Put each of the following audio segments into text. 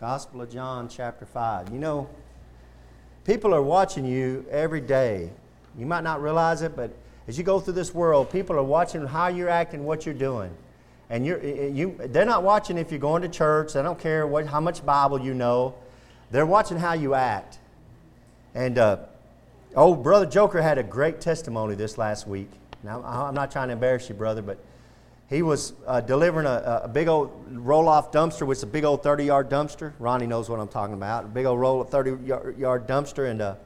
Gospel of John, chapter 5. You know, people are watching you every day. You might not realize it, but as you go through this world, people are watching how you're acting, what you're doing. And you're, you, they're not watching if you're going to church. They don't care what, how much Bible you know. They're watching how you act. And uh, oh, Brother Joker had a great testimony this last week. Now, I'm not trying to embarrass you, brother, but he was uh, delivering a, a, big old roll off dumpster, which is a big old 30 yard dumpster. Ronnie knows what I'm talking about. A big old roll of 30 yard dumpster. And uh,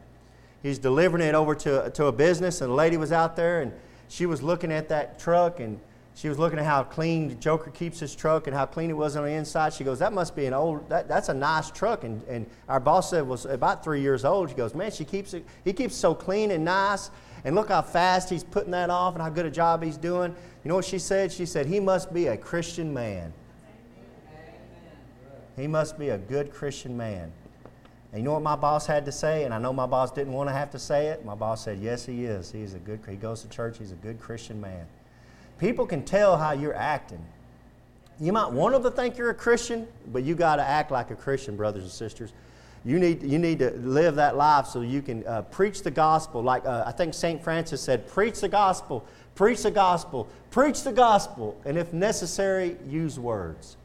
he's delivering it over to, to a business. And a lady was out there and she was looking at that truck and she was looking at how clean Joker keeps his truck and how clean it was on the inside. She goes, That must be an old, that, that's a nice truck. And, and our boss said it was about three years old. She goes, Man, she keeps it, he keeps it so clean and nice. And look how fast he's putting that off and how good a job he's doing. You know what she said? She said, He must be a Christian man. He must be a good Christian man. And you know what my boss had to say? And I know my boss didn't want to have to say it. My boss said, Yes, he is. He's a good, he goes to church. He's a good Christian man. People can tell how you're acting. You might want them to think you're a Christian, but you got to act like a Christian, brothers and sisters. You need, you need to live that life so you can uh, preach the gospel. Like uh, I think St. Francis said, preach the gospel, preach the gospel, preach the gospel, and if necessary, use words.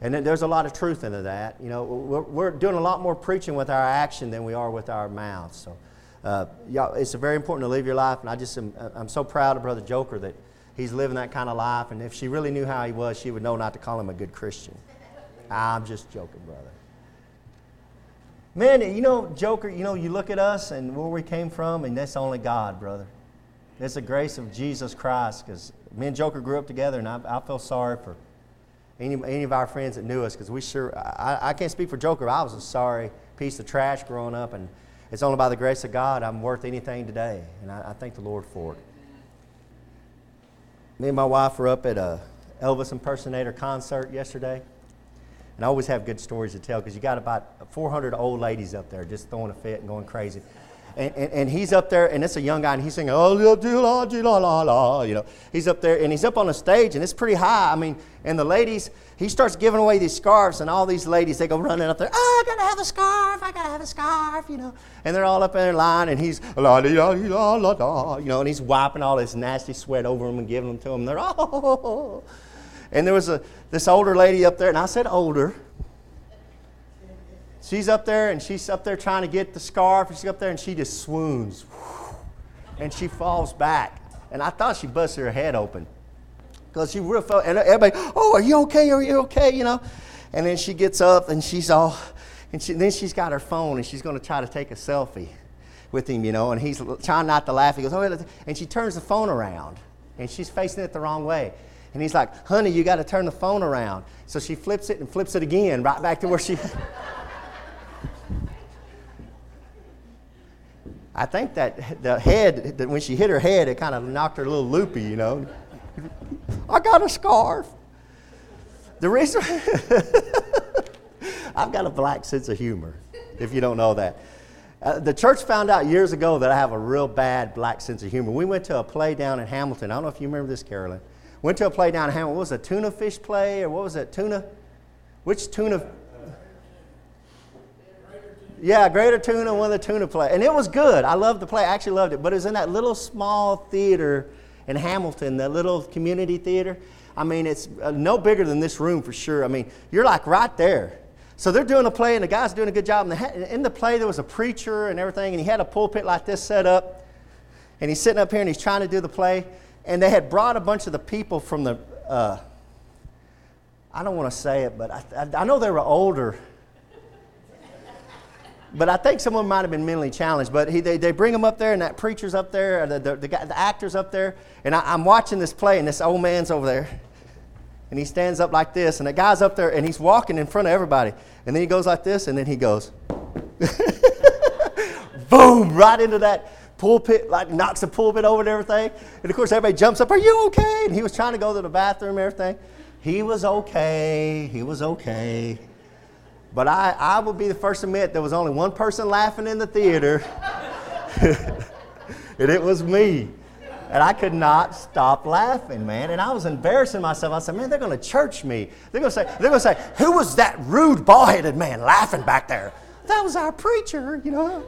And there's a lot of truth into that. You know, we're, we're, doing a lot more preaching with our action than we are with our mouths. So, uh, yeah, it's very important to live your life. And I just am, I'm so proud of Brother Joker that he's living that kind of life. And if she really knew how he was, she would know not to call him a good Christian. I'm just joking, brother. Man, you know, Joker, you know, you look at us and where we came from, and that's only God, brother. It's the grace of Jesus Christ. Because me and Joker grew up together, and I, I feel sorry for any, any of our friends that knew us, because we sure, I, I can't speak for Joker, I was a sorry piece of trash growing up, and it's only by the grace of God I'm worth anything today, and I, I thank the Lord for it. Me and my wife were up at a Elvis impersonator concert yesterday. And I always have good stories to tell because you got about 400 old ladies up there just throwing a fit and going crazy. And, and, and, he's up there, and it's a young guy, and he's singing, oh, la, la, la, la, you know. He's up there, and he's up on the stage, and it's pretty high. I mean, and the ladies, he starts giving away these scarves, and all these ladies, they go running up there, oh, I gotta have a scarf, I gotta have a scarf, you know. And they're all up in their line, and he's, la, la, la, la, la, you know, and he's wiping all this nasty sweat over them and giving them to them. They're, oh, and there was a, this older lady up there, and I said older, she's up there and she's up there trying to get the scarf. She's up there and she just swoons. And she falls back. And I thought she busted her head open. Because she real felt, and everybody, oh, are you okay? Are you okay? You know? And then she gets up and she's all, and she, then she's got her phone and she's going to try to take a selfie with him, you know, and he's trying not to laugh. He goes, oh, and she turns the phone around and she's facing it the wrong way. And he's like, honey, you got to turn the phone around. So she flips it and flips it again, right back to where she. I think that the head, that when she hit her head, it kind of knocked her a little loopy, you know. I got a scarf. The reason I've got a black sense of humor, if you don't know that. Uh, the church found out years ago that I have a real bad black sense of humor. We went to a play down in Hamilton. I don't know if you remember this, Carolyn. Went to a play down in Hamilton. What was it, a tuna fish play, or what was it, tuna? Which tuna? Yeah, Greater Tuna, one of the tuna play. And it was good. I loved the play. I actually loved it. But it was in that little small theater in Hamilton, that little community theater. I mean, it's uh, no bigger than this room for sure. I mean, you're like right there. So they're doing a play, and the guy's doing a good job. And in the play, there was a preacher and everything, and he had a pulpit like this set up. And he's sitting up here and he's trying to do the play. And they had brought a bunch of the people from the, uh, I don't want to say it, but I, I, I know they were older but I think someone might have been mentally challenged. But he, they, they bring him up there, and that preacher's up there, the, the, the, the actor's up there, and I, I'm watching this play, and this old man's over there. And he stands up like this, and the guy's up there, and he's walking in front of everybody. And then he goes like this, and then he goes, boom, right into that pulpit, like knocks the pulpit over and everything. And of course, everybody jumps up, Are you okay? And he was trying to go to the bathroom and everything. He was okay. He was okay. But I, I will be the first to admit there was only one person laughing in the theater, and it was me. And I could not stop laughing, man. And I was embarrassing myself. I said, man, they're going to church me. They're going to say, they're going to say, who was that rude, bald-headed man laughing back there? That was our preacher, you know.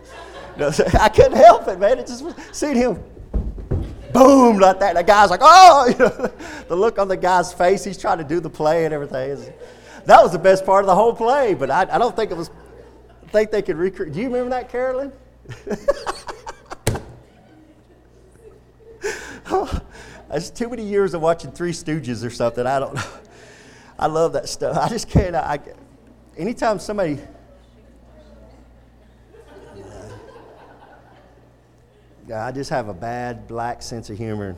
I couldn't help it, man. It just seeing him boom like that. The guy's like, oh, you know, the look on the guy's face. He's trying to do the play and everything. That was the best part of the whole play. But I, I don't think it was. I think they could recreate. Do you remember that, Carolyn? oh, it's too many years of watching Three Stooges or something. I don't know. I love that stuff. I just can't. I, anytime somebody. I just have a bad black sense of humor.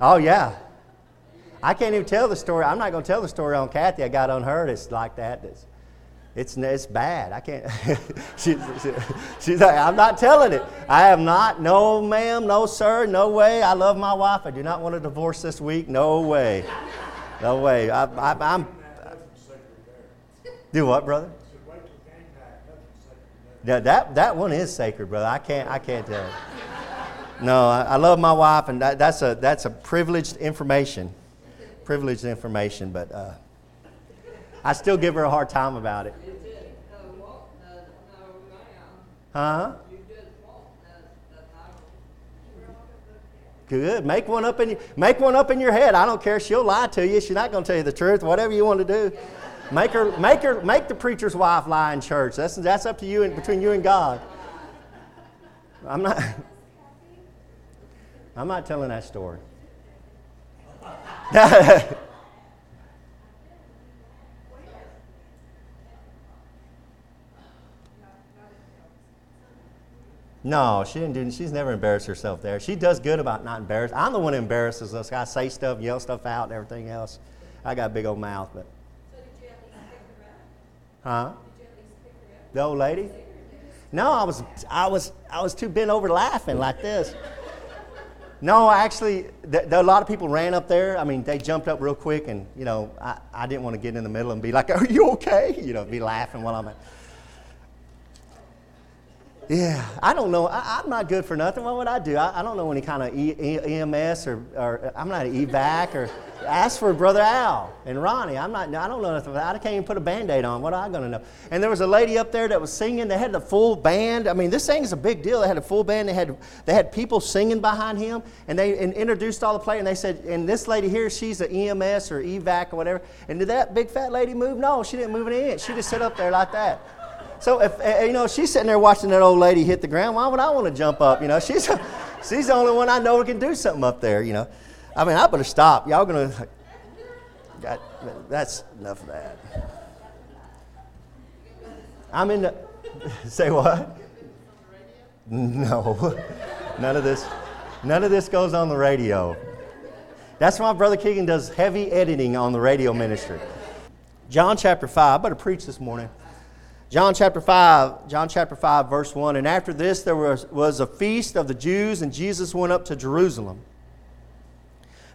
Oh, yeah. I can't even tell the story. I'm not going to tell the story on Kathy. I got on her. It's like that. It's, it's, it's bad. I can't. she, she, she's like, I'm not telling it. I am not. No, ma'am. No, sir. No way. I love my wife. I do not want a divorce this week. No way. No way. I, I, I'm. Do what, brother? Yeah, that, that one is sacred, brother. I can't, I can't tell. No, I, I love my wife, and that, that's, a, that's a privileged information. Privileged information, but uh, I still give her a hard time about it. Huh? Good. Make one up in your, make one up in your head. I don't care. She'll lie to you. She's not going to tell you the truth. Whatever you want to do. Make her, make her, make the preacher's wife lie in church. That's, that's up to you and between you and God. I'm not, I'm not telling that story. no, she didn't do. She's never embarrassed herself there. She does good about not embarrassed. I'm the one who embarrasses us. I say stuff, yell stuff out, and everything else. I got a big old mouth, but. Huh? The old lady? No, I was, I was, I was too bent over laughing like this. No, actually, a lot of people ran up there. I mean, they jumped up real quick, and you know, I, I didn't want to get in the middle and be like, "Are you okay?" You know, be laughing while I'm. At, yeah, I don't know. I, am not good for nothing. What would I do? I, I don't know any kind of e, e, EMS or, or I'm not an evac or ask for Brother Al and Ronnie. I'm not. I don't know nothing. I can't even put a band-aid on. What am I going to know? And there was a lady up there that was singing. They had the full band. I mean, this thing is a big deal. They had a full band. They had they had people singing behind him, and they and introduced all the players. And they said, and this lady here, she's an EMS or evac or whatever. And did that big fat lady move? No, she didn't move an inch. She just sat up there like that. So if eh, eh, you know she's sitting there watching that old lady hit the ground, why would I want to jump up? You know, she's she's the only one I know who can do something up there. You know, I mean, I better stop. Y'all gonna. That's enough of that. I'm in the. Say what? No, none of this. None of this goes on the radio. That's why Brother Keegan does heavy editing on the radio ministry. John chapter 5. I better preach this morning. John chapter 5, John chapter 5, verse 1. And after this, there was, was a feast of the Jews, and Jesus went up to Jerusalem.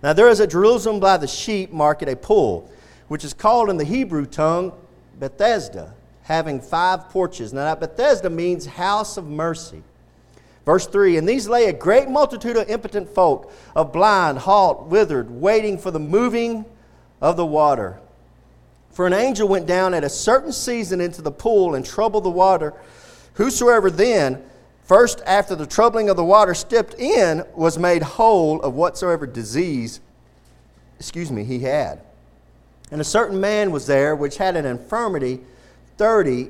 Now, there is at Jerusalem by the sheep market a pool, which is called in the Hebrew tongue Bethesda, having five porches. Now, that Bethesda means house of mercy. Verse 3 And these lay a great multitude of impotent folk, of blind, halt, withered, waiting for the moving of the water. For an angel went down at a certain season into the pool and troubled the water. Whosoever then, first after the troubling of the water, stepped in, was made whole of whatsoever disease, excuse me, he had. And a certain man was there which had an infirmity thirty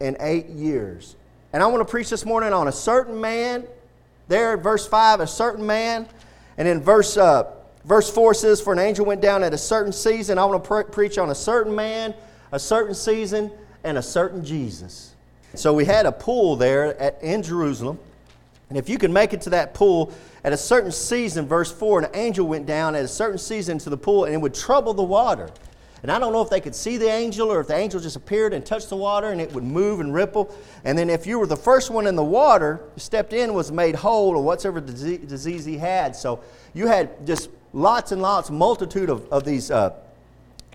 and eight years. And I want to preach this morning on a certain man. There, verse 5, a certain man. And in verse uh, Verse 4 says, For an angel went down at a certain season. I want to pre- preach on a certain man, a certain season, and a certain Jesus. So we had a pool there at, in Jerusalem. And if you could make it to that pool at a certain season, verse 4, an angel went down at a certain season to the pool and it would trouble the water. And I don't know if they could see the angel or if the angel just appeared and touched the water and it would move and ripple. And then if you were the first one in the water, stepped in, was made whole or whatever disease he had. So you had just lots and lots, multitude of, of these uh,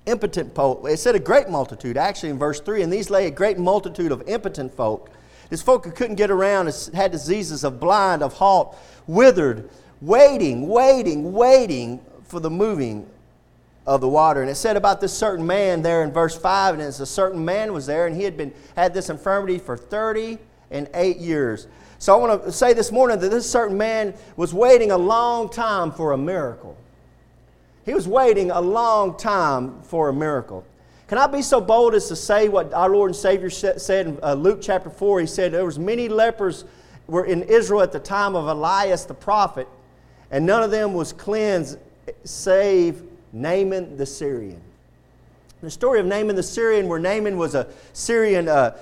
impotent folk. It said a great multitude, actually, in verse 3. And these lay a great multitude of impotent folk This folk who couldn't get around had diseases of blind, of halt, withered, waiting, waiting, waiting for the moving of the water. And it said about this certain man there in verse 5, and it's a certain man was there, and he had been had this infirmity for 30 and 8 years. So I want to say this morning that this certain man was waiting a long time for a miracle. He was waiting a long time for a miracle. Can I be so bold as to say what our Lord and Savior said in uh, Luke chapter 4? He said there was many lepers were in Israel at the time of Elias the prophet, and none of them was cleansed save Naaman the Syrian. The story of Naaman the Syrian, where Naaman was a Syrian uh,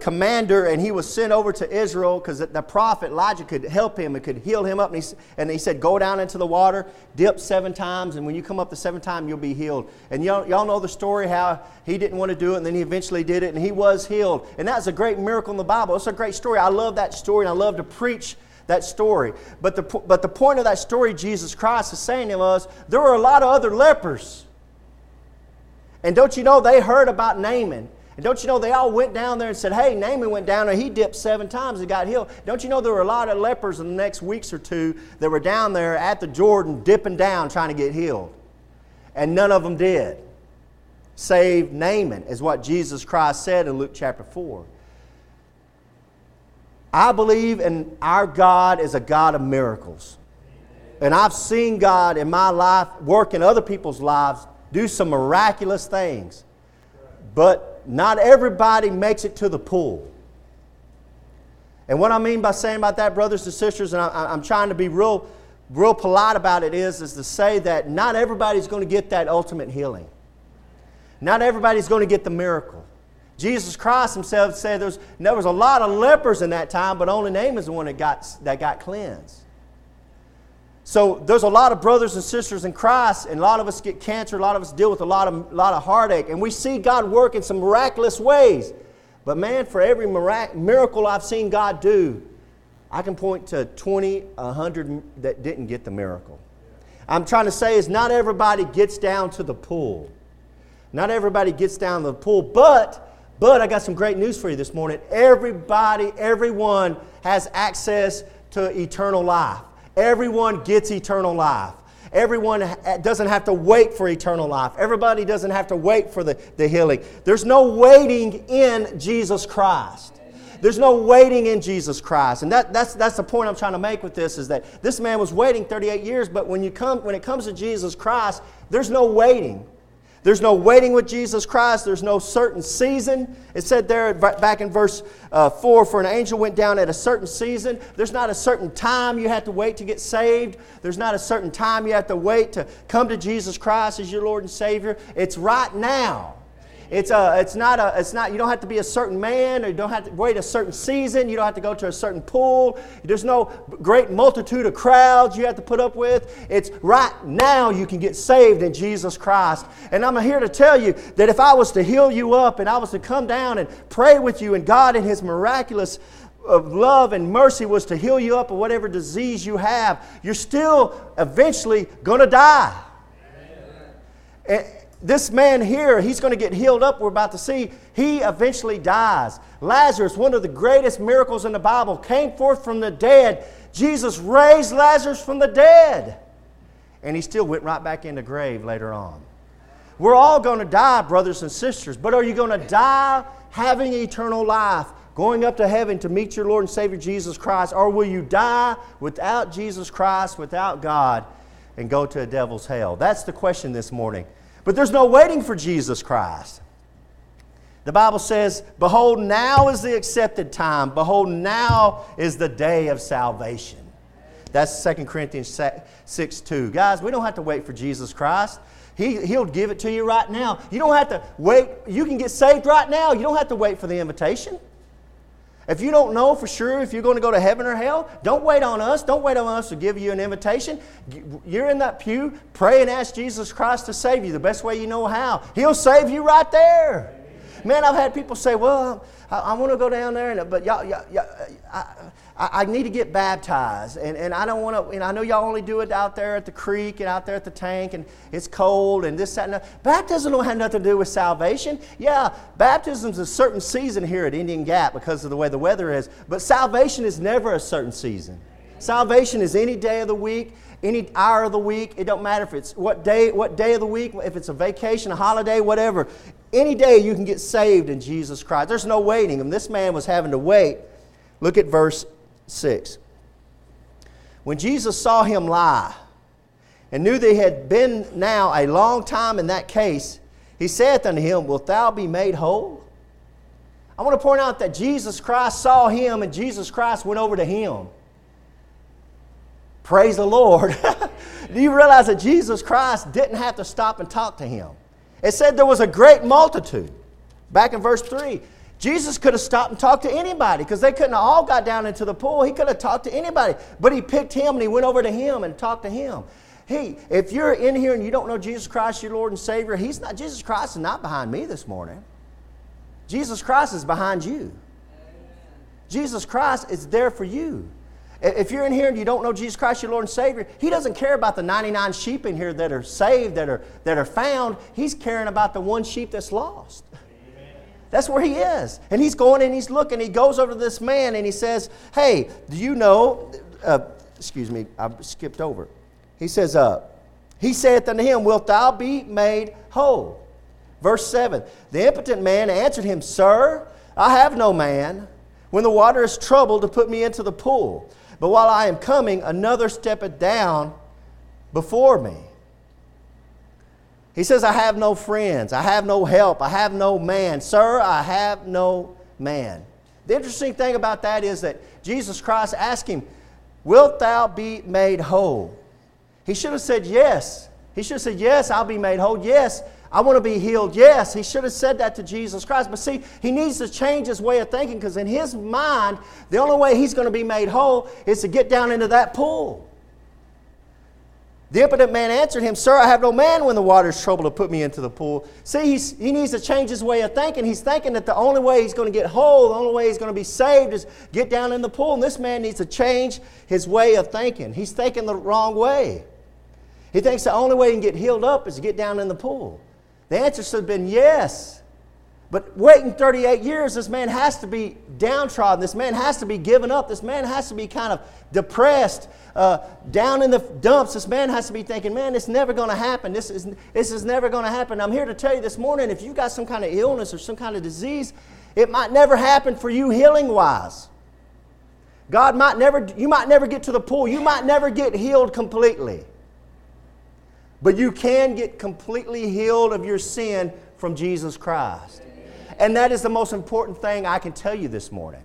commander and he was sent over to Israel because the prophet Elijah could help him and could heal him up. And he, and he said, Go down into the water, dip seven times, and when you come up the seventh time, you'll be healed. And y'all, y'all know the story how he didn't want to do it, and then he eventually did it, and he was healed. And that's a great miracle in the Bible. It's a great story. I love that story, and I love to preach that story. But the, but the point of that story, Jesus Christ is saying to us, there were a lot of other lepers. And don't you know they heard about Naaman? And don't you know they all went down there and said, Hey, Naaman went down there, he dipped seven times and got healed. Don't you know there were a lot of lepers in the next weeks or two that were down there at the Jordan dipping down trying to get healed? And none of them did. Save Naaman, is what Jesus Christ said in Luke chapter 4. I believe in our God is a God of miracles. And I've seen God in my life work in other people's lives do some miraculous things. But not everybody makes it to the pool. And what I mean by saying about that, brothers and sisters, and I, am trying to be real, real polite about it, is, is to say that not everybody's going to get that ultimate healing. Not everybody's going to get the miracle. Jesus Christ himself said there was, there was a lot of lepers in that time, but only Naaman's the one that got, that got cleansed. So there's a lot of brothers and sisters in Christ, and a lot of us get cancer, a lot of us deal with a lot of, lot of heartache, and we see God work in some miraculous ways. But man, for every mirac- miracle I've seen God do, I can point to 20, 100 that didn't get the miracle. I'm trying to say is not everybody gets down to the pool. Not everybody gets down to the pool, but but I got some great news for you this morning. Everybody, everyone has access to eternal life. Everyone gets eternal life. Everyone doesn't have to wait for eternal life. Everybody doesn't have to wait for the, the healing. There's no waiting in Jesus Christ. There's no waiting in Jesus Christ. And that, that's, that's the point I'm trying to make with this is that this man was waiting 38 years, but when, you come, when it comes to Jesus Christ, there's no waiting. There's no waiting with Jesus Christ. There's no certain season. It said there back in verse uh, 4 for an angel went down at a certain season. There's not a certain time you have to wait to get saved. There's not a certain time you have to wait to come to Jesus Christ as your Lord and Savior. It's right now. It's, a, it's, not a, it's not, you don't have to be a certain man or you don't have to wait a certain season. You don't have to go to a certain pool. There's no great multitude of crowds you have to put up with. It's right now you can get saved in Jesus Christ. And I'm here to tell you that if I was to heal you up and I was to come down and pray with you and God in His miraculous of love and mercy was to heal you up of whatever disease you have, you're still eventually going to die. And, this man here, he's going to get healed up, we're about to see. He eventually dies. Lazarus, one of the greatest miracles in the Bible, came forth from the dead. Jesus raised Lazarus from the dead. And he still went right back in the grave later on. We're all going to die, brothers and sisters, but are you going to die having eternal life, going up to heaven to meet your Lord and Savior Jesus Christ, or will you die without Jesus Christ, without God, and go to a devil's hell? That's the question this morning. But there's no waiting for Jesus Christ. The Bible says, Behold, now is the accepted time. Behold, now is the day of salvation. That's 2 Corinthians 6 2. Guys, we don't have to wait for Jesus Christ. He, he'll give it to you right now. You don't have to wait. You can get saved right now. You don't have to wait for the invitation. If you don't know for sure if you're going to go to heaven or hell, don't wait on us. Don't wait on us to give you an invitation. You're in that pew, pray and ask Jesus Christ to save you the best way you know how. He'll save you right there. Man, I've had people say, well, I, I want to go down there, and, but y'all, y'all, y'all, I, I, need to get baptized. And, and I don't want to, and I know y'all only do it out there at the creek and out there at the tank, and it's cold and this, that, and that. Baptism don't have nothing to do with salvation. Yeah, baptism's a certain season here at Indian Gap because of the way the weather is, but salvation is never a certain season. Salvation is any day of the week, any hour of the week. It don't matter if it's what day, what day of the week, if it's a vacation, a holiday, whatever. Any day you can get saved in Jesus Christ. There's no waiting. And this man was having to wait. Look at verse 6. When Jesus saw him lie and knew they had been now a long time in that case, he saith unto him, Wilt thou be made whole? I want to point out that Jesus Christ saw him and Jesus Christ went over to him. Praise the Lord. Do you realize that Jesus Christ didn't have to stop and talk to him? It said there was a great multitude. Back in verse 3, Jesus could have stopped and talked to anybody because they couldn't have all got down into the pool. He could have talked to anybody. But he picked him and he went over to him and talked to him. Hey, if you're in here and you don't know Jesus Christ, your Lord and Savior, He's not Jesus Christ is not behind me this morning. Jesus Christ is behind you. Jesus Christ is there for you. If you're in here and you don't know Jesus Christ, your Lord and Savior, He doesn't care about the 99 sheep in here that are saved, that are, that are found. He's caring about the one sheep that's lost. That's where he is. And he's going and he's looking. He goes over to this man and he says, Hey, do you know? Uh, excuse me, I skipped over. He says, uh, He saith unto him, Wilt thou be made whole? Verse 7 The impotent man answered him, Sir, I have no man when the water is troubled to put me into the pool. But while I am coming, another steppeth down before me. He says, I have no friends. I have no help. I have no man. Sir, I have no man. The interesting thing about that is that Jesus Christ asked him, Wilt thou be made whole? He should have said yes. He should have said, Yes, I'll be made whole. Yes, I want to be healed. Yes, he should have said that to Jesus Christ. But see, he needs to change his way of thinking because in his mind, the only way he's going to be made whole is to get down into that pool. The impotent man answered him, Sir, I have no man when the water is troubled to put me into the pool. See, he needs to change his way of thinking. He's thinking that the only way he's going to get whole, the only way he's going to be saved is get down in the pool. And this man needs to change his way of thinking. He's thinking the wrong way. He thinks the only way he can get healed up is to get down in the pool. The answer should have been yes. But waiting 38 years, this man has to be downtrodden. This man has to be given up. This man has to be kind of depressed, uh, down in the dumps. This man has to be thinking, man, it's never going to happen. This is, this is never going to happen. I'm here to tell you this morning if you've got some kind of illness or some kind of disease, it might never happen for you healing wise. God might never, you might never get to the pool. You might never get healed completely. But you can get completely healed of your sin from Jesus Christ. And that is the most important thing I can tell you this morning.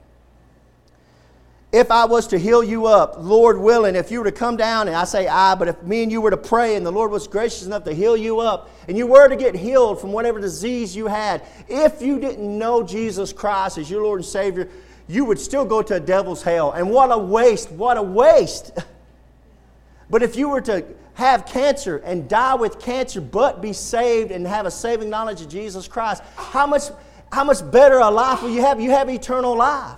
If I was to heal you up, Lord willing, if you were to come down, and I say I, but if me and you were to pray and the Lord was gracious enough to heal you up, and you were to get healed from whatever disease you had, if you didn't know Jesus Christ as your Lord and Savior, you would still go to a devil's hell. And what a waste! What a waste! but if you were to have cancer and die with cancer, but be saved and have a saving knowledge of Jesus Christ, how much how much better a life will you have? You have eternal life.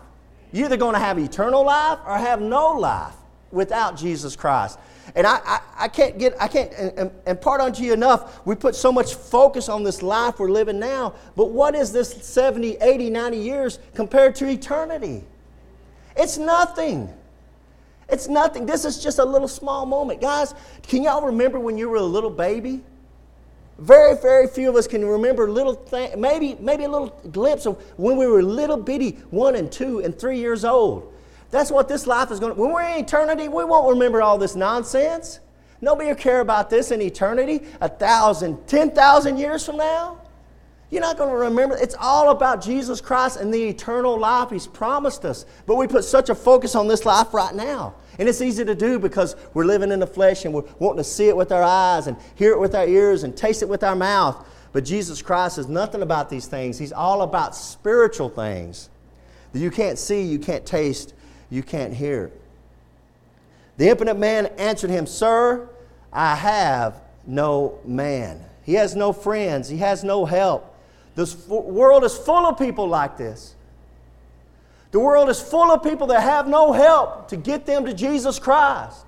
You're either going to have eternal life or have no life without Jesus Christ. And I, I, I can't get, I can't impart unto you enough. We put so much focus on this life we're living now, but what is this 70, 80, 90 years compared to eternity? It's nothing. It's nothing. This is just a little small moment. Guys, can y'all remember when you were a little baby? Very, very few of us can remember little thing, maybe, maybe a little glimpse of when we were little bitty, one and two and three years old. That's what this life is going to. When we're in eternity, we won't remember all this nonsense. Nobody will care about this in eternity, a thousand, ten thousand years from now. You're not going to remember. It's all about Jesus Christ and the eternal life He's promised us. But we put such a focus on this life right now. And it's easy to do because we're living in the flesh and we're wanting to see it with our eyes and hear it with our ears and taste it with our mouth. But Jesus Christ is nothing about these things. He's all about spiritual things that you can't see, you can't taste, you can't hear. The impotent man answered him, Sir, I have no man. He has no friends, he has no help. This world is full of people like this. The world is full of people that have no help to get them to Jesus Christ.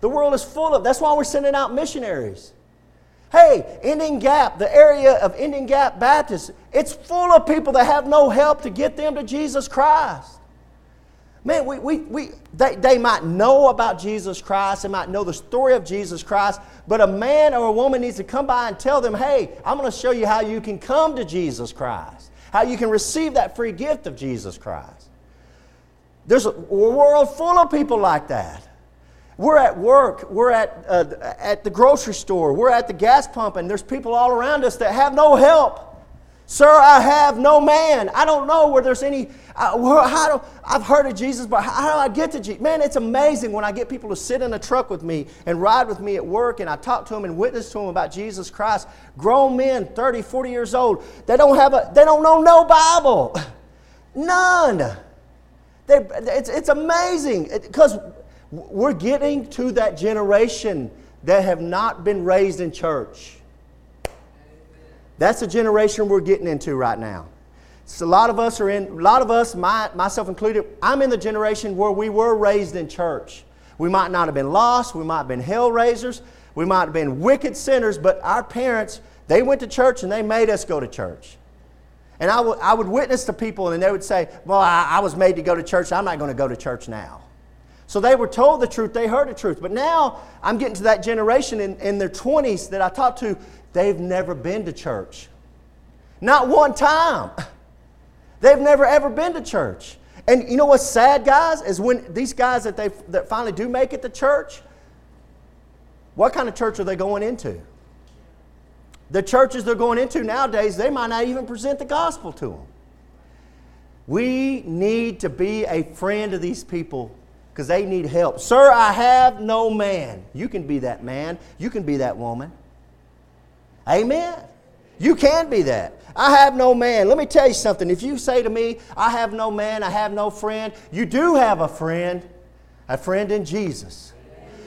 The world is full of, that's why we're sending out missionaries. Hey, Indian Gap, the area of Indian Gap Baptist, it's full of people that have no help to get them to Jesus Christ. Man, we, we, we, they, they might know about Jesus Christ, they might know the story of Jesus Christ, but a man or a woman needs to come by and tell them, hey, I'm going to show you how you can come to Jesus Christ, how you can receive that free gift of Jesus Christ. There's a world full of people like that. We're at work, we're at, uh, at the grocery store, we're at the gas pump, and there's people all around us that have no help. Sir, I have no man. I don't know where there's any. Uh, how do, I've heard of Jesus, but how, how do I get to Jesus? Man, it's amazing when I get people to sit in a truck with me and ride with me at work, and I talk to them and witness to them about Jesus Christ. Grown men, 30, 40 years old, they don't have a, they don't know no Bible, none. They, it's, it's amazing because we're getting to that generation that have not been raised in church. That's the generation we're getting into right now. So a lot of us are in, a lot of us, my, myself included, I'm in the generation where we were raised in church. We might not have been lost, we might have been hell raisers, we might have been wicked sinners, but our parents, they went to church and they made us go to church. And I, w- I would witness to people and they would say, Well, I, I was made to go to church, I'm not going to go to church now. So they were told the truth, they heard the truth. But now I'm getting to that generation in, in their 20s that I talked to, they've never been to church. Not one time. They've never ever been to church. And you know what's sad, guys, is when these guys that they that finally do make it to church, what kind of church are they going into? The churches they're going into nowadays, they might not even present the gospel to them. We need to be a friend to these people because they need help. Sir, I have no man. You can be that man. You can be that woman. Amen. You can be that. I have no man. Let me tell you something. If you say to me, I have no man, I have no friend, you do have a friend, a friend in Jesus.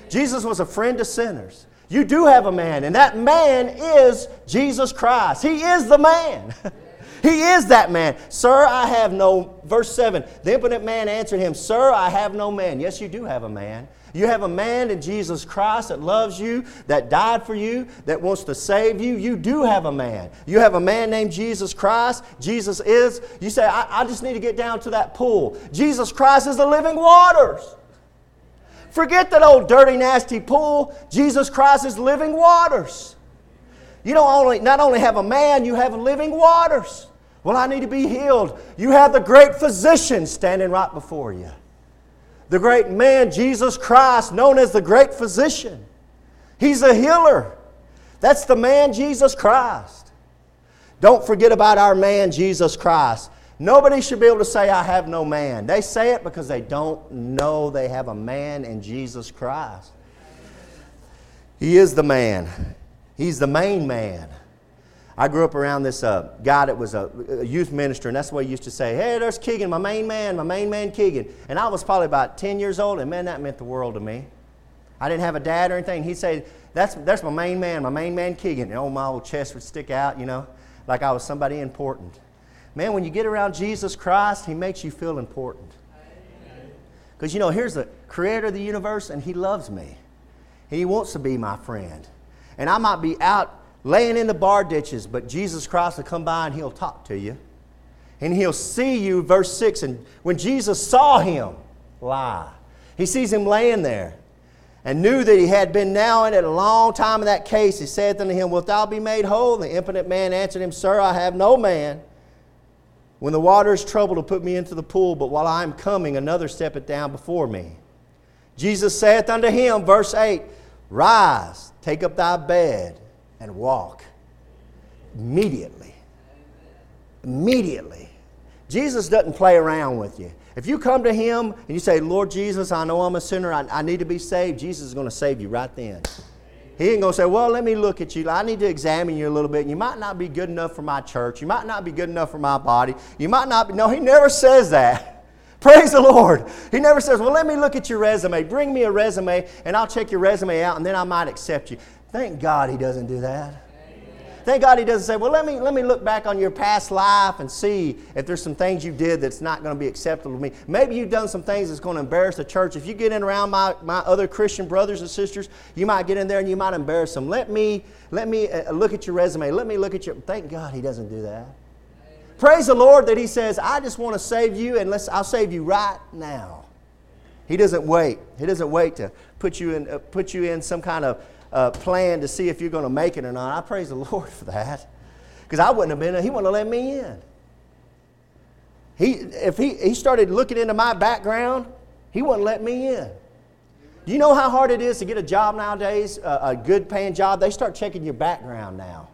Jesus was a friend to sinners. You do have a man, and that man is Jesus Christ. He is the man. He is that man. Sir, I have no, verse 7, the impotent man answered him, Sir, I have no man. Yes, you do have a man. You have a man in Jesus Christ that loves you, that died for you, that wants to save you. You do have a man. You have a man named Jesus Christ. Jesus is, you say, I, I just need to get down to that pool. Jesus Christ is the living waters. Forget that old dirty, nasty pool. Jesus Christ is living waters. You don't only not only have a man, you have living waters. Well, I need to be healed. You have the great physician standing right before you. The great man, Jesus Christ, known as the great physician. He's a healer. That's the man, Jesus Christ. Don't forget about our man, Jesus Christ. Nobody should be able to say, I have no man. They say it because they don't know they have a man in Jesus Christ. He is the man, He's the main man. I grew up around this uh, guy that was a, a, youth minister, and that's way he used to say, Hey, there's Keegan, my main man, my main man Keegan. And I was probably about 10 years old, and man, that meant the world to me. I didn't have a dad or anything. He'd say, That's, that's my main man, my main man Keegan. And oh, my old chest would stick out, you know, like I was somebody important. Man, when you get around Jesus Christ, he makes you feel important. Because, you know, here's the creator of the universe, and he loves me. And he wants to be my friend. And I might be out laying in the bar ditches, but Jesus Christ will come by and he'll talk to you. And he'll see you, verse 6. And when Jesus saw him lie, he sees him laying there and knew that he had been now in it a long time in that case. He saith unto him, Wilt thou be made whole? And the impotent man answered him, Sir, I have no man. When the water is troubled to put me into the pool, but while I am coming, another steppeth down before me. Jesus saith unto him, verse 8, Rise, take up thy bed, and walk. Immediately. Immediately. Jesus doesn't play around with you. If you come to Him and you say, Lord Jesus, I know I'm a sinner, I, I need to be saved, Jesus is going to save you right then. He ain't going to say, Well, let me look at you. I need to examine you a little bit. You might not be good enough for my church. You might not be good enough for my body. You might not be. No, He never says that. Praise the Lord. He never says, Well, let me look at your resume. Bring me a resume, and I'll check your resume out, and then I might accept you. Thank God he doesn't do that. Thank God he doesn't say, well, let me, let me look back on your past life and see if there's some things you did that's not going to be acceptable to me. Maybe you've done some things that's going to embarrass the church. If you get in around my, my other Christian brothers and sisters, you might get in there and you might embarrass them. Let me, let me uh, look at your resume. Let me look at your. Thank God he doesn't do that. Praise the Lord that he says, I just want to save you and let's, I'll save you right now. He doesn't wait. He doesn't wait to put you in, uh, put you in some kind of uh, plan to see if you're going to make it or not. I praise the Lord for that. Because I wouldn't have been, he wouldn't have let me in. He, if he, he started looking into my background, he wouldn't let me in. Do you know how hard it is to get a job nowadays, a, a good paying job? They start checking your background now.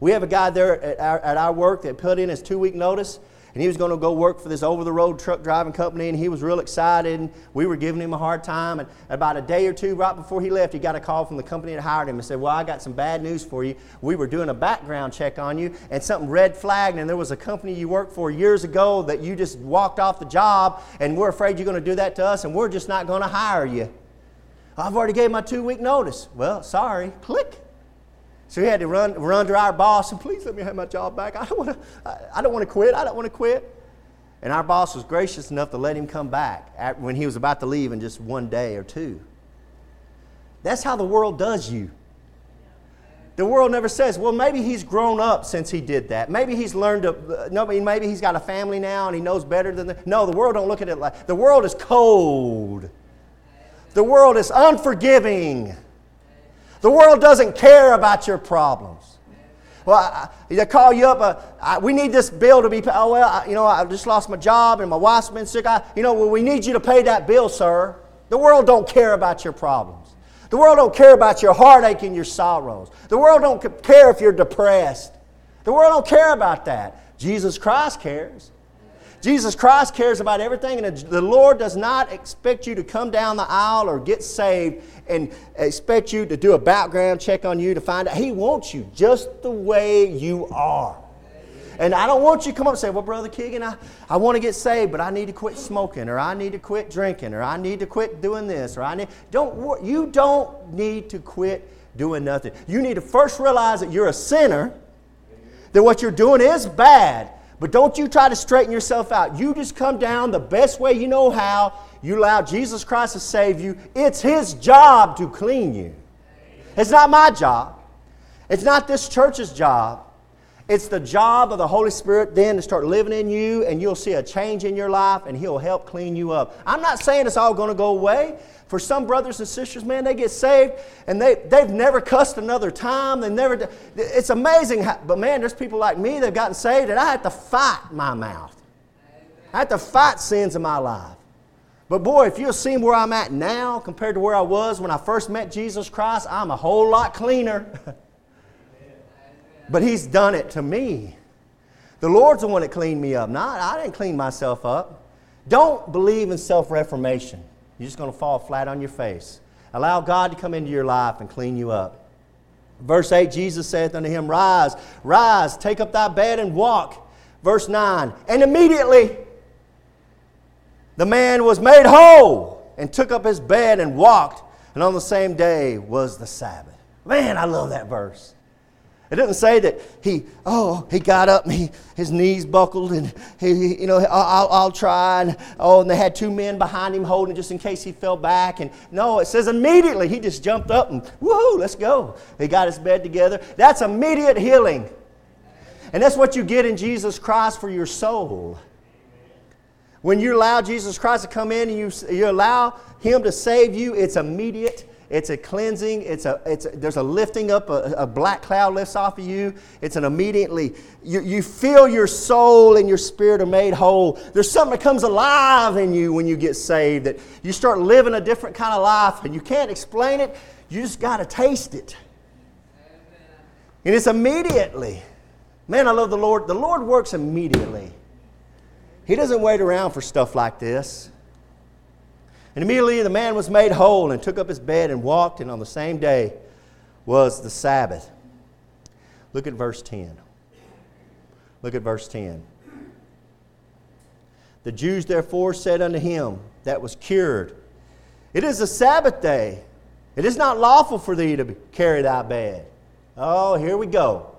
We have a guy there at our, at our work that put in his two week notice and he was going to go work for this over the road truck driving company, and he was real excited. And we were giving him a hard time. And about a day or two right before he left, he got a call from the company that hired him and said, Well, I got some bad news for you. We were doing a background check on you, and something red flagged, and there was a company you worked for years ago that you just walked off the job, and we're afraid you're going to do that to us, and we're just not going to hire you. I've already gave my two week notice. Well, sorry. Click. So he had to run, run to our boss and please let me have my job back. I don't want to, I, I don't want to quit. I don't want to quit. And our boss was gracious enough to let him come back when he was about to leave in just one day or two. That's how the world does you. The world never says, well, maybe he's grown up since he did that. Maybe he's learned to, no, maybe he's got a family now and he knows better than that. No, the world don't look at it like, the world is cold. The world is unforgiving. The world doesn't care about your problems. Well, I, they call you up. Uh, I, we need this bill to be paid. Oh, well, I, you know, I just lost my job and my wife's been sick. I, you know, well, we need you to pay that bill, sir. The world don't care about your problems. The world don't care about your heartache and your sorrows. The world don't care if you're depressed. The world don't care about that. Jesus Christ cares. Jesus Christ cares about everything, and the Lord does not expect you to come down the aisle or get saved and expect you to do a background check on you to find out. He wants you just the way you are. And I don't want you to come up and say, Well, Brother Keegan, I, I want to get saved, but I need to quit smoking, or I need to quit drinking, or I need to quit doing this, or I need. Don't, you don't need to quit doing nothing. You need to first realize that you're a sinner, that what you're doing is bad, but don't you try to straighten yourself out. You just come down the best way you know how. You allow Jesus Christ to save you. It's His job to clean you. It's not my job. It's not this church's job. It's the job of the Holy Spirit then to start living in you, and you'll see a change in your life, and He'll help clean you up. I'm not saying it's all going to go away. For some brothers and sisters, man, they get saved and they, they've never cussed another time. They never, it's amazing. How, but man, there's people like me that have gotten saved and I had to fight my mouth. I had to fight sins in my life. But boy, if you've seen where I'm at now compared to where I was when I first met Jesus Christ, I'm a whole lot cleaner. but He's done it to me. The Lord's the one that cleaned me up. Not I didn't clean myself up. Don't believe in self reformation. You're just going to fall flat on your face. Allow God to come into your life and clean you up. Verse 8 Jesus saith unto him, Rise, rise, take up thy bed and walk. Verse 9 And immediately the man was made whole and took up his bed and walked. And on the same day was the Sabbath. Man, I love that verse. It doesn't say that he, oh, he got up and he, his knees buckled and he, you know, I'll, I'll try. And, oh, and they had two men behind him holding just in case he fell back. And no, it says immediately he just jumped up and, woohoo, let's go. He got his bed together. That's immediate healing. And that's what you get in Jesus Christ for your soul. When you allow Jesus Christ to come in and you, you allow him to save you, it's immediate it's a cleansing. It's a, it's a, there's a lifting up. A, a, black cloud lifts off of you. It's an immediately, you, you feel your soul and your spirit are made whole. There's something that comes alive in you when you get saved that you start living a different kind of life and you can't explain it. You just got to taste it. And it's immediately. Man, I love the Lord. The Lord works immediately. He doesn't wait around for stuff like this. And immediately the man was made whole and took up his bed and walked, and on the same day was the Sabbath. Look at verse 10. Look at verse 10. The Jews therefore said unto him that was cured, It is a Sabbath day. It is not lawful for thee to carry thy bed. Oh, here we go.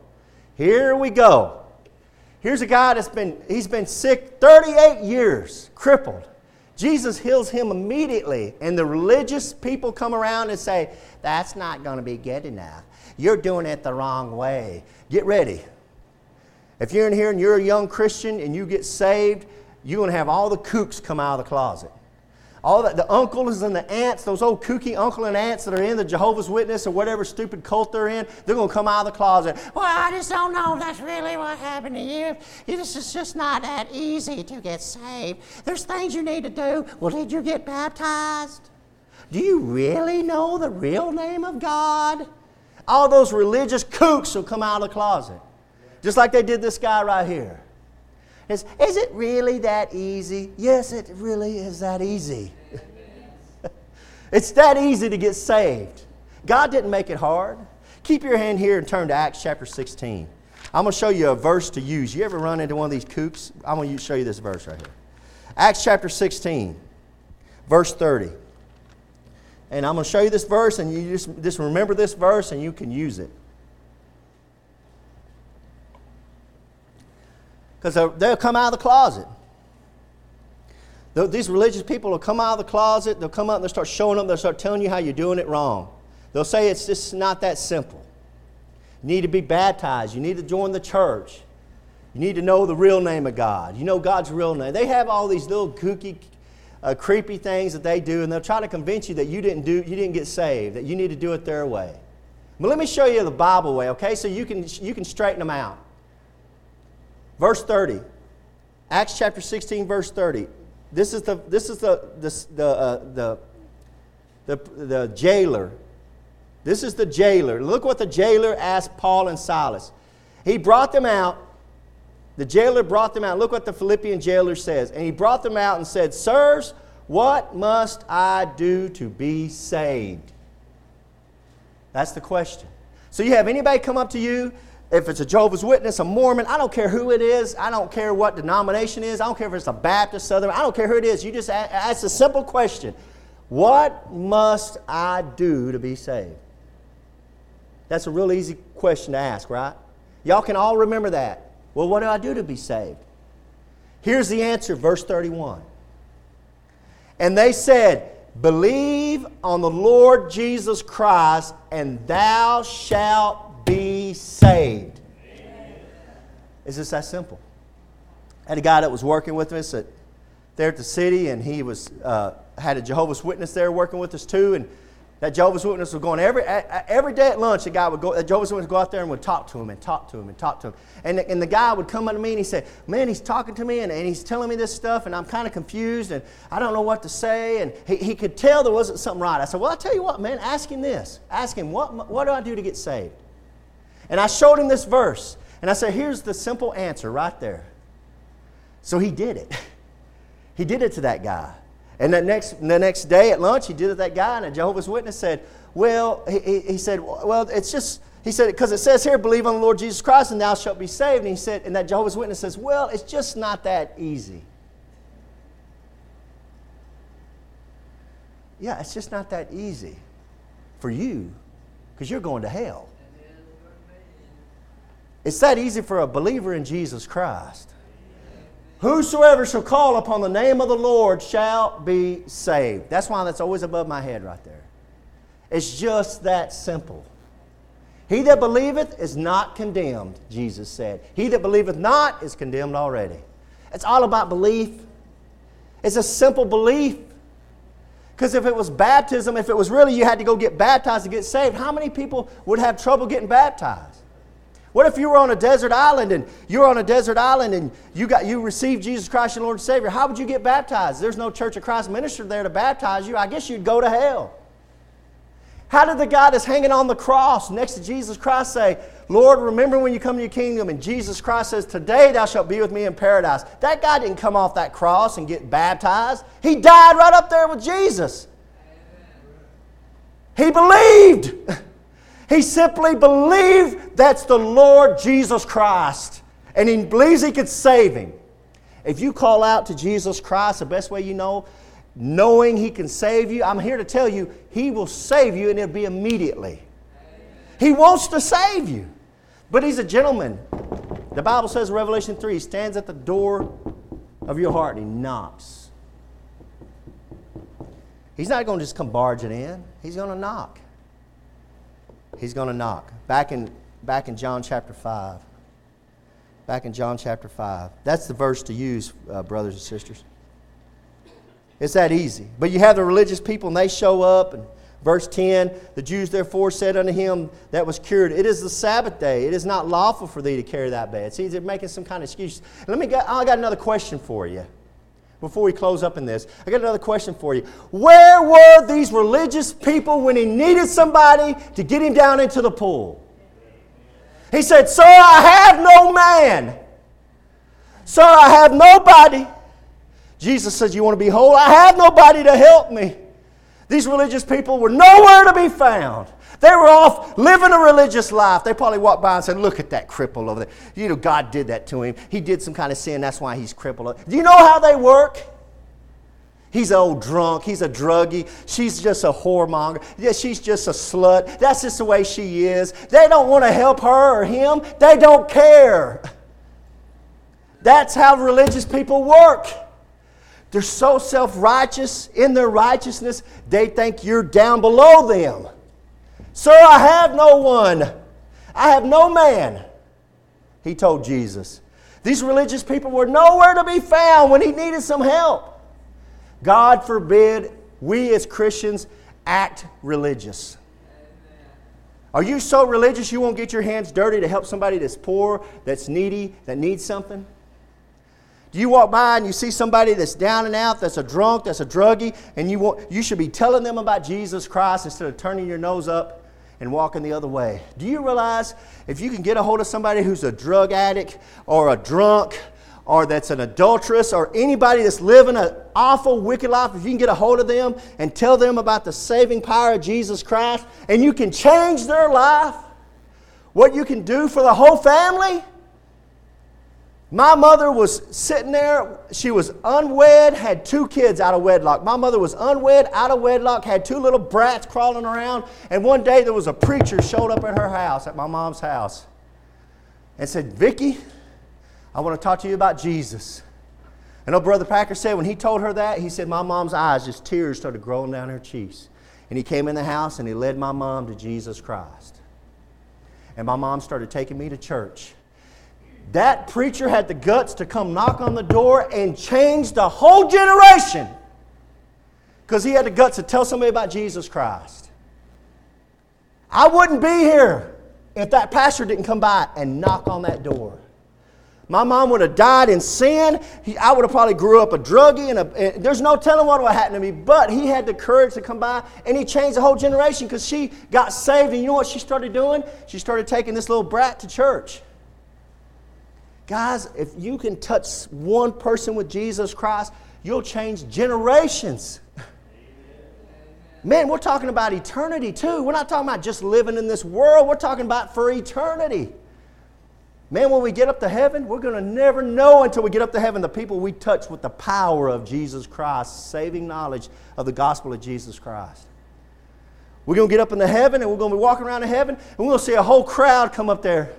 Here we go. Here's a guy that's been, he's been sick 38 years, crippled. Jesus heals him immediately, and the religious people come around and say, That's not going to be good enough. You're doing it the wrong way. Get ready. If you're in here and you're a young Christian and you get saved, you're going to have all the kooks come out of the closet. All that, the uncles and the aunts, those old kooky uncle and aunts that are in the Jehovah's Witness or whatever stupid cult they're in, they're going to come out of the closet. Well, I just don't know if that's really what happened to you. This is just not that easy to get saved. There's things you need to do. Well, did you get baptized? Do you really know the real name of God? All those religious kooks will come out of the closet. Just like they did this guy right here. Is, is it really that easy? Yes, it really is that easy. it's that easy to get saved. God didn't make it hard. Keep your hand here and turn to Acts chapter 16. I'm going to show you a verse to use. You ever run into one of these kooks? I'm going to show you this verse right here. Acts chapter 16, verse 30. And I'm going to show you this verse, and you just, just remember this verse, and you can use it. Because they'll come out of the closet. These religious people will come out of the closet, they'll come out and they'll start showing up, they'll start telling you how you're doing it wrong. They'll say it's just not that simple. You need to be baptized, you need to join the church, you need to know the real name of God, you know God's real name. They have all these little kooky, uh, creepy things that they do, and they'll try to convince you that you didn't, do, you didn't get saved, that you need to do it their way. But let me show you the Bible way, okay? So you can, you can straighten them out. Verse 30. Acts chapter 16, verse 30. This is the, this is the, the, uh, the, the, the jailer. This is the jailer. Look what the jailer asked Paul and Silas. He brought them out. The jailer brought them out. Look what the Philippian jailer says. And he brought them out and said, Sirs, what must I do to be saved? That's the question. So you have anybody come up to you if it's a Jehovah's Witness, a Mormon, I don't care who it is. I don't care what denomination is. I don't care if it's a Baptist, Southern. I don't care who it is. You just ask a simple question What must I do to be saved? That's a real easy question to ask, right? Y'all can all remember that. Well, what do I do to be saved? Here's the answer, verse 31. And they said, Believe on the Lord Jesus Christ, and thou shalt be saved. Amen. It's just that simple. I had a guy that was working with us at, there at the city, and he was uh, had a Jehovah's Witness there working with us too. And that Jehovah's Witness was going every every day at lunch. The guy would go, the Jehovah's Witness would go out there and would talk to him and talk to him and talk to him. And the, and the guy would come up to me and he said, "Man, he's talking to me and, and he's telling me this stuff, and I'm kind of confused and I don't know what to say." And he, he could tell there wasn't something right. I said, "Well, I tell you what, man. Ask him this. Ask him what what do I do to get saved." And I showed him this verse. And I said, here's the simple answer right there. So he did it. he did it to that guy. And the next, the next day at lunch, he did it to that guy, and a Jehovah's Witness said, Well, he, he said, Well, it's just, he said, because it says here, believe on the Lord Jesus Christ, and thou shalt be saved. And he said, and that Jehovah's Witness says, Well, it's just not that easy. Yeah, it's just not that easy for you because you're going to hell. It's that easy for a believer in Jesus Christ. Whosoever shall call upon the name of the Lord shall be saved. That's why that's always above my head right there. It's just that simple. He that believeth is not condemned, Jesus said. He that believeth not is condemned already. It's all about belief. It's a simple belief. Because if it was baptism, if it was really you had to go get baptized to get saved, how many people would have trouble getting baptized? What if you were on a desert island and you're on a desert island and you got you received Jesus Christ your Lord and Savior? How would you get baptized? There's no Church of Christ minister there to baptize you. I guess you'd go to hell. How did the guy that's hanging on the cross next to Jesus Christ say, Lord, remember when you come to your kingdom? And Jesus Christ says, Today thou shalt be with me in paradise. That guy didn't come off that cross and get baptized. He died right up there with Jesus. He believed. He simply believed that's the Lord Jesus Christ. And he believes he could save him. If you call out to Jesus Christ, the best way you know, knowing he can save you, I'm here to tell you, he will save you and it'll be immediately. He wants to save you. But he's a gentleman. The Bible says in Revelation 3 he stands at the door of your heart and he knocks. He's not going to just come barging in, he's going to knock. He's going to knock. Back in, back in John chapter 5. Back in John chapter 5. That's the verse to use, uh, brothers and sisters. It's that easy. But you have the religious people and they show up and Verse 10 The Jews therefore said unto him that was cured, It is the Sabbath day. It is not lawful for thee to carry that bed. See, they're making some kind of excuse. Let me get, I got another question for you before we close up in this. I got another question for you. Where were these religious people when he needed somebody to get him down into the pool? He said, Sir, I have no man. Sir, I have nobody. Jesus says, You want to be whole? I have nobody to help me. These religious people were nowhere to be found. They were off living a religious life. They probably walked by and said, Look at that cripple over there. You know, God did that to him. He did some kind of sin. That's why he's crippled. Do you know how they work? He's an old drunk. He's a druggie. She's just a whoremonger. Yeah, she's just a slut. That's just the way she is. They don't want to help her or him. They don't care. That's how religious people work. They're so self righteous in their righteousness, they think you're down below them. Sir, I have no one. I have no man. He told Jesus. These religious people were nowhere to be found when he needed some help. God forbid we as Christians act religious. Are you so religious you won't get your hands dirty to help somebody that's poor, that's needy, that needs something? Do you walk by and you see somebody that's down and out, that's a drunk, that's a druggie, and you, want, you should be telling them about Jesus Christ instead of turning your nose up and walking the other way? Do you realize if you can get a hold of somebody who's a drug addict or a drunk or that's an adulteress or anybody that's living an awful, wicked life, if you can get a hold of them and tell them about the saving power of Jesus Christ and you can change their life, what you can do for the whole family? My mother was sitting there. She was unwed, had two kids out of wedlock. My mother was unwed, out of wedlock, had two little brats crawling around. And one day there was a preacher showed up at her house, at my mom's house, and said, Vicki, I want to talk to you about Jesus. And old Brother Packer said when he told her that, he said, My mom's eyes, just tears started growing down her cheeks. And he came in the house and he led my mom to Jesus Christ. And my mom started taking me to church. That preacher had the guts to come knock on the door and change the whole generation because he had the guts to tell somebody about Jesus Christ. I wouldn't be here if that pastor didn't come by and knock on that door. My mom would have died in sin. He, I would have probably grew up a druggie, and, a, and there's no telling what would have happened to me. But he had the courage to come by, and he changed the whole generation because she got saved. And you know what she started doing? She started taking this little brat to church. Guys, if you can touch one person with Jesus Christ, you'll change generations. Man, we're talking about eternity too. We're not talking about just living in this world, we're talking about for eternity. Man, when we get up to heaven, we're going to never know until we get up to heaven the people we touch with the power of Jesus Christ, saving knowledge of the gospel of Jesus Christ. We're going to get up into heaven and we're going to be walking around in heaven and we're going to see a whole crowd come up there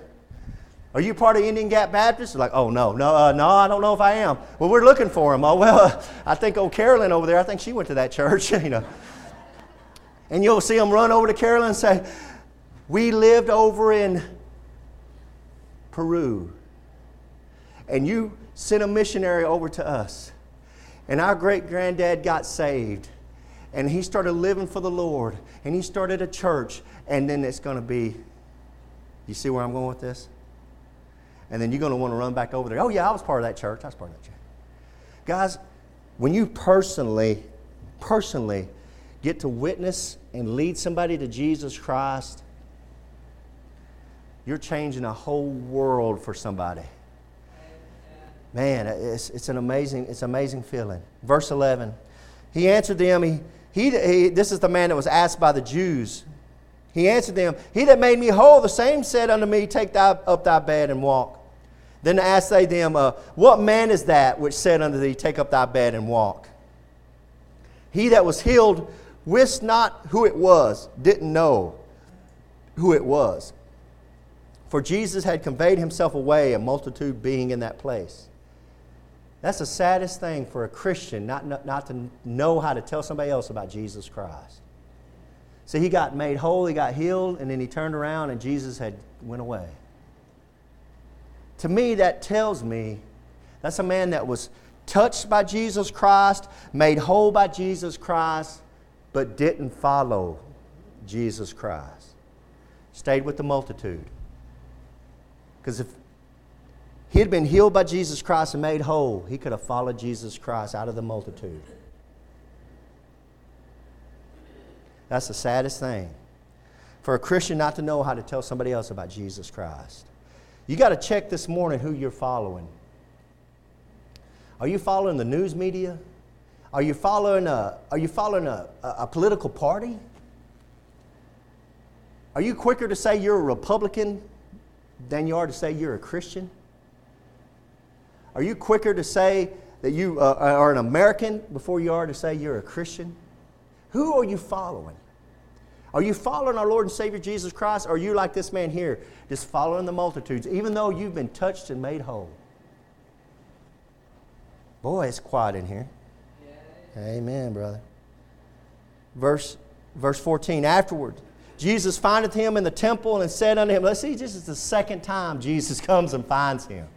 are you part of Indian Gap Baptist? Like, oh no, no, uh, no, I don't know if I am. Well, we're looking for him. Oh well, I think old Carolyn over there. I think she went to that church. you know, and you'll see them run over to Carolyn and say, "We lived over in Peru, and you sent a missionary over to us, and our great granddad got saved." And he started living for the Lord, and he started a church, and then it's going to be. You see where I'm going with this? And then you're going to want to run back over there. Oh, yeah, I was part of that church. I was part of that church. Guys, when you personally, personally get to witness and lead somebody to Jesus Christ, you're changing a whole world for somebody. Man, it's, it's an amazing, it's amazing feeling. Verse 11. He answered them, he, he, he, this is the man that was asked by the Jews. He answered them, He that made me whole, the same said unto me, Take thy, up thy bed and walk. Then asked they them, uh, What man is that which said unto thee, Take up thy bed and walk? He that was healed wist not who it was, didn't know. who it was. For Jesus had conveyed himself away, a multitude being in that place. That's the saddest thing for a Christian, not, not, not to know how to tell somebody else about Jesus Christ. See, he got made whole, he got healed, and then he turned around and Jesus had went away. To me, that tells me that's a man that was touched by Jesus Christ, made whole by Jesus Christ, but didn't follow Jesus Christ. Stayed with the multitude. Because if he had been healed by Jesus Christ and made whole, he could have followed Jesus Christ out of the multitude. That's the saddest thing. For a Christian not to know how to tell somebody else about Jesus Christ. You got to check this morning who you're following. Are you following the news media? Are you following a, are you following a, a, a political party? Are you quicker to say you're a Republican than you are to say you're a Christian? Are you quicker to say that you uh, are an American before you are to say you're a Christian? Who are you following? Are you following our Lord and Savior Jesus Christ, or are you like this man here, just following the multitudes, even though you've been touched and made whole? Boy, it's quiet in here. Amen, brother. Verse, verse 14 Afterward, Jesus findeth him in the temple and said unto him, Let's see, this is the second time Jesus comes and finds him.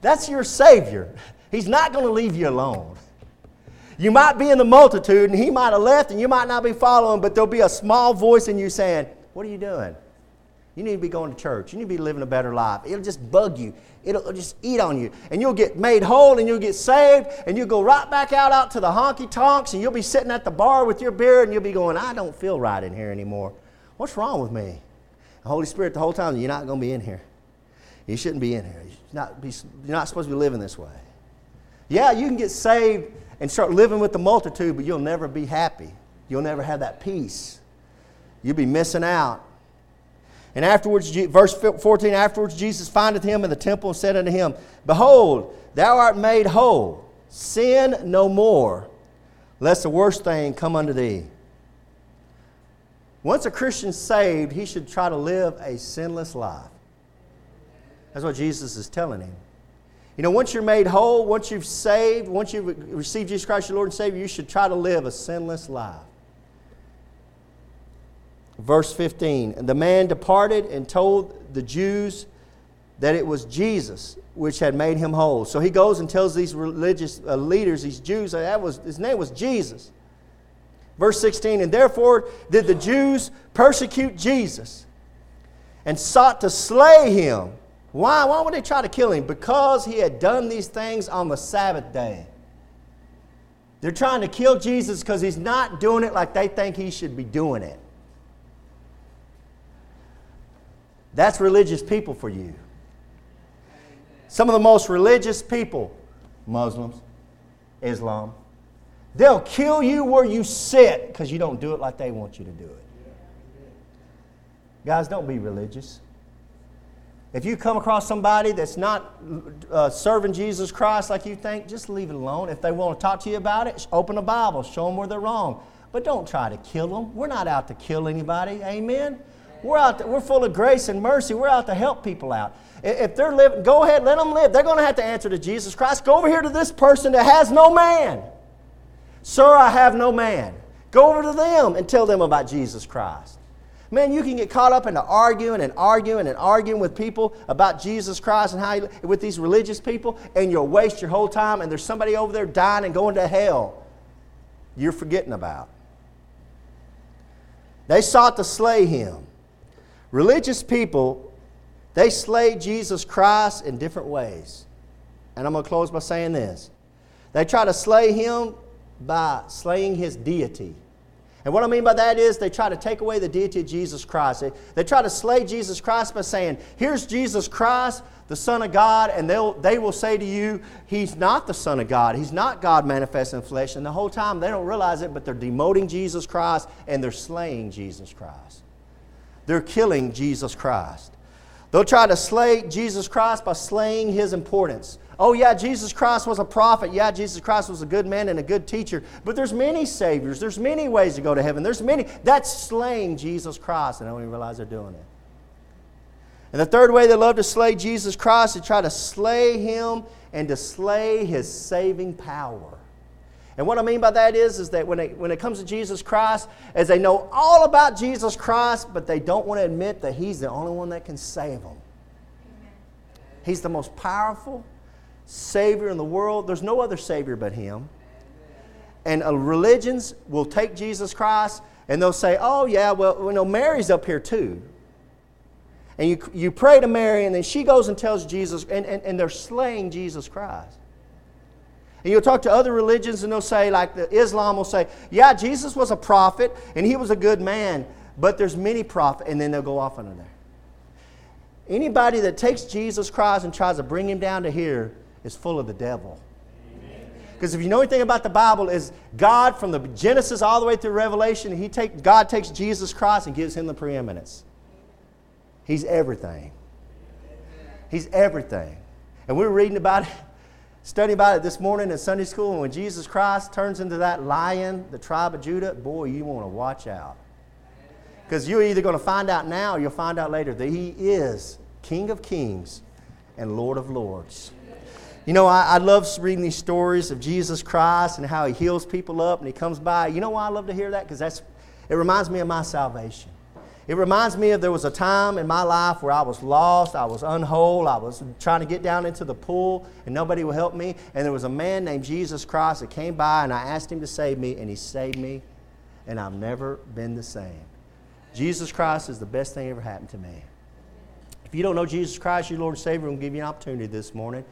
That's your Savior. He's not going to leave you alone. You might be in the multitude and he might have left and you might not be following, but there'll be a small voice in you saying, What are you doing? You need to be going to church. You need to be living a better life. It'll just bug you. It'll just eat on you. And you'll get made whole and you'll get saved and you'll go right back out, out to the honky tonks and you'll be sitting at the bar with your beer and you'll be going, I don't feel right in here anymore. What's wrong with me? The Holy Spirit, the whole time, you're not going to be in here. You shouldn't be in here. You're not, be, you're not supposed to be living this way. Yeah, you can get saved and start living with the multitude, but you'll never be happy. You'll never have that peace. You'll be missing out. And afterwards, verse 14, afterwards Jesus findeth him in the temple and said unto him, Behold, thou art made whole. Sin no more, lest the worst thing come unto thee. Once a Christian's saved, he should try to live a sinless life. That's what Jesus is telling him. You know, once you're made whole, once you've saved, once you've received Jesus Christ, your Lord and Savior, you should try to live a sinless life. Verse 15 And the man departed and told the Jews that it was Jesus which had made him whole. So he goes and tells these religious uh, leaders, these Jews, that was, his name was Jesus. Verse 16 And therefore did the Jews persecute Jesus and sought to slay him. Why? Why would they try to kill him? Because he had done these things on the Sabbath day. They're trying to kill Jesus because he's not doing it like they think he should be doing it. That's religious people for you. Some of the most religious people, Muslims, Islam, they'll kill you where you sit because you don't do it like they want you to do it. Guys, don't be religious. If you come across somebody that's not uh, serving Jesus Christ like you think, just leave it alone. If they want to talk to you about it, open a Bible, show them where they're wrong. But don't try to kill them. We're not out to kill anybody. Amen. We're out. To, we're full of grace and mercy. We're out to help people out. If they're living, go ahead, let them live. They're going to have to answer to Jesus Christ. Go over here to this person that has no man. Sir, I have no man. Go over to them and tell them about Jesus Christ. Man, you can get caught up into arguing and arguing and arguing with people about Jesus Christ and how you, with these religious people, and you'll waste your whole time, and there's somebody over there dying and going to hell you're forgetting about. They sought to slay him. Religious people, they slay Jesus Christ in different ways. And I'm going to close by saying this. They try to slay him by slaying his deity. And what I mean by that is they try to take away the deity of Jesus Christ. They, they try to slay Jesus Christ by saying, Here's Jesus Christ, the Son of God, and they'll, they will say to you, He's not the Son of God. He's not God manifest in flesh. And the whole time they don't realize it, but they're demoting Jesus Christ and they're slaying Jesus Christ. They're killing Jesus Christ. They'll try to slay Jesus Christ by slaying his importance. Oh, yeah, Jesus Christ was a prophet. Yeah, Jesus Christ was a good man and a good teacher. But there's many saviors. There's many ways to go to heaven. There's many. That's slaying Jesus Christ, and I don't even realize they're doing it. And the third way they love to slay Jesus Christ is try to slay him and to slay his saving power. And what I mean by that is, is that when it, when it comes to Jesus Christ, as they know all about Jesus Christ, but they don't want to admit that He's the only one that can save them. He's the most powerful Savior in the world. There's no other Savior but Him. And uh, religions will take Jesus Christ and they'll say, oh, yeah, well, you know, Mary's up here too. And you, you pray to Mary, and then she goes and tells Jesus, and, and, and they're slaying Jesus Christ. And you'll talk to other religions and they'll say, like the Islam will say, yeah, Jesus was a prophet and he was a good man, but there's many prophets, and then they'll go off under there. Anybody that takes Jesus Christ and tries to bring him down to here is full of the devil. Because if you know anything about the Bible, is God from the Genesis all the way through Revelation, he take, God takes Jesus Christ and gives him the preeminence. He's everything. He's everything. And we were reading about it studying about it this morning in Sunday school, and when Jesus Christ turns into that lion, the tribe of Judah, boy, you want to watch out. Because you're either going to find out now or you'll find out later that he is King of Kings and Lord of Lords. You know, I, I love reading these stories of Jesus Christ and how he heals people up and he comes by. You know why I love to hear that? Because that's it reminds me of my salvation. It reminds me of there was a time in my life where I was lost, I was unwhole, I was trying to get down into the pool, and nobody would help me. And there was a man named Jesus Christ that came by, and I asked him to save me, and he saved me, and I've never been the same. Jesus Christ is the best thing ever happened to me. If you don't know Jesus Christ, your Lord and Savior, I'm going to give you an opportunity this morning.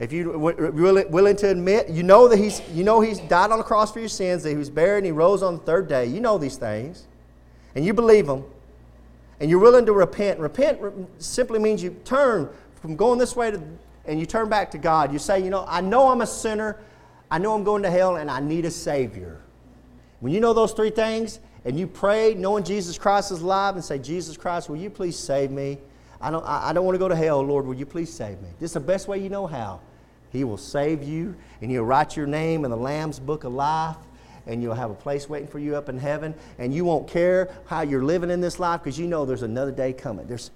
If you're willing, to admit, you know that he's, you know he's died on the cross for your sins, that he was buried and he rose on the third day. You know these things, and you believe them and you're willing to repent. Repent simply means you turn from going this way to, and you turn back to God. You say, you know, I know I'm a sinner. I know I'm going to hell and I need a Savior. When you know those three things and you pray knowing Jesus Christ is alive and say, Jesus Christ, will you please save me? I don't, I don't want to go to hell, Lord. Will you please save me? This is the best way you know how. He will save you and he'll write your name in the Lamb's book of life and you'll have a place waiting for you up in heaven, and you won't care how you're living in this life because you know there's another day coming. There's,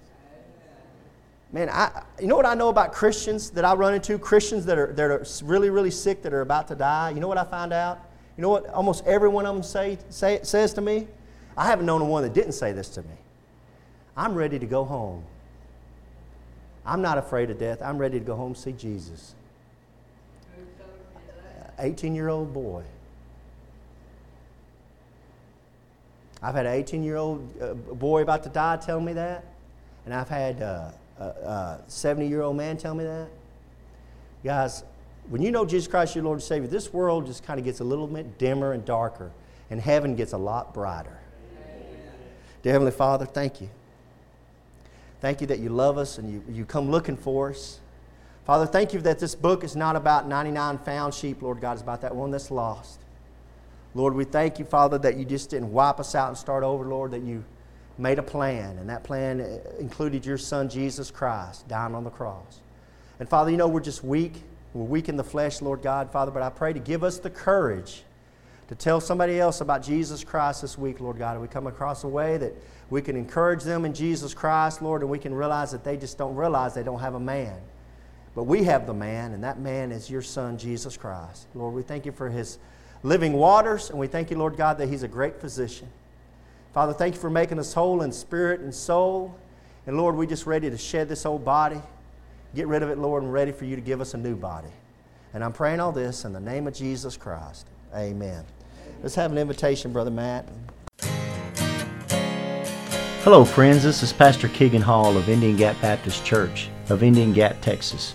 man, I, you know what I know about Christians that I run into? Christians that are, that are really, really sick that are about to die. You know what I find out? You know what almost every one of them say, say, says to me? I haven't known one that didn't say this to me. I'm ready to go home. I'm not afraid of death. I'm ready to go home and see Jesus. 18 year old boy. I've had an 18 year old uh, boy about to die tell me that, and I've had uh, a 70 year old man tell me that. Guys, when you know Jesus Christ, your Lord and Savior, this world just kind of gets a little bit dimmer and darker, and heaven gets a lot brighter. Amen. Dear Heavenly Father, thank you. Thank you that you love us and you, you come looking for us. Father, thank you that this book is not about 99 found sheep, Lord God. It's about that one that's lost. Lord, we thank you, Father, that you just didn't wipe us out and start over, Lord, that you made a plan, and that plan included your Son, Jesus Christ, dying on the cross. And Father, you know we're just weak. We're weak in the flesh, Lord God, Father, but I pray to give us the courage to tell somebody else about Jesus Christ this week, Lord God. And we come across a way that we can encourage them in Jesus Christ, Lord, and we can realize that they just don't realize they don't have a man. But we have the man, and that man is your Son, Jesus Christ. Lord, we thank you for his living waters. And we thank you, Lord God, that He's a great physician. Father, thank you for making us whole in spirit and soul. And Lord, we're just ready to shed this old body, get rid of it, Lord, and ready for you to give us a new body. And I'm praying all this in the name of Jesus Christ. Amen. Let's have an invitation, Brother Matt. Hello, friends. This is Pastor Keegan Hall of Indian Gap Baptist Church of Indian Gap, Texas.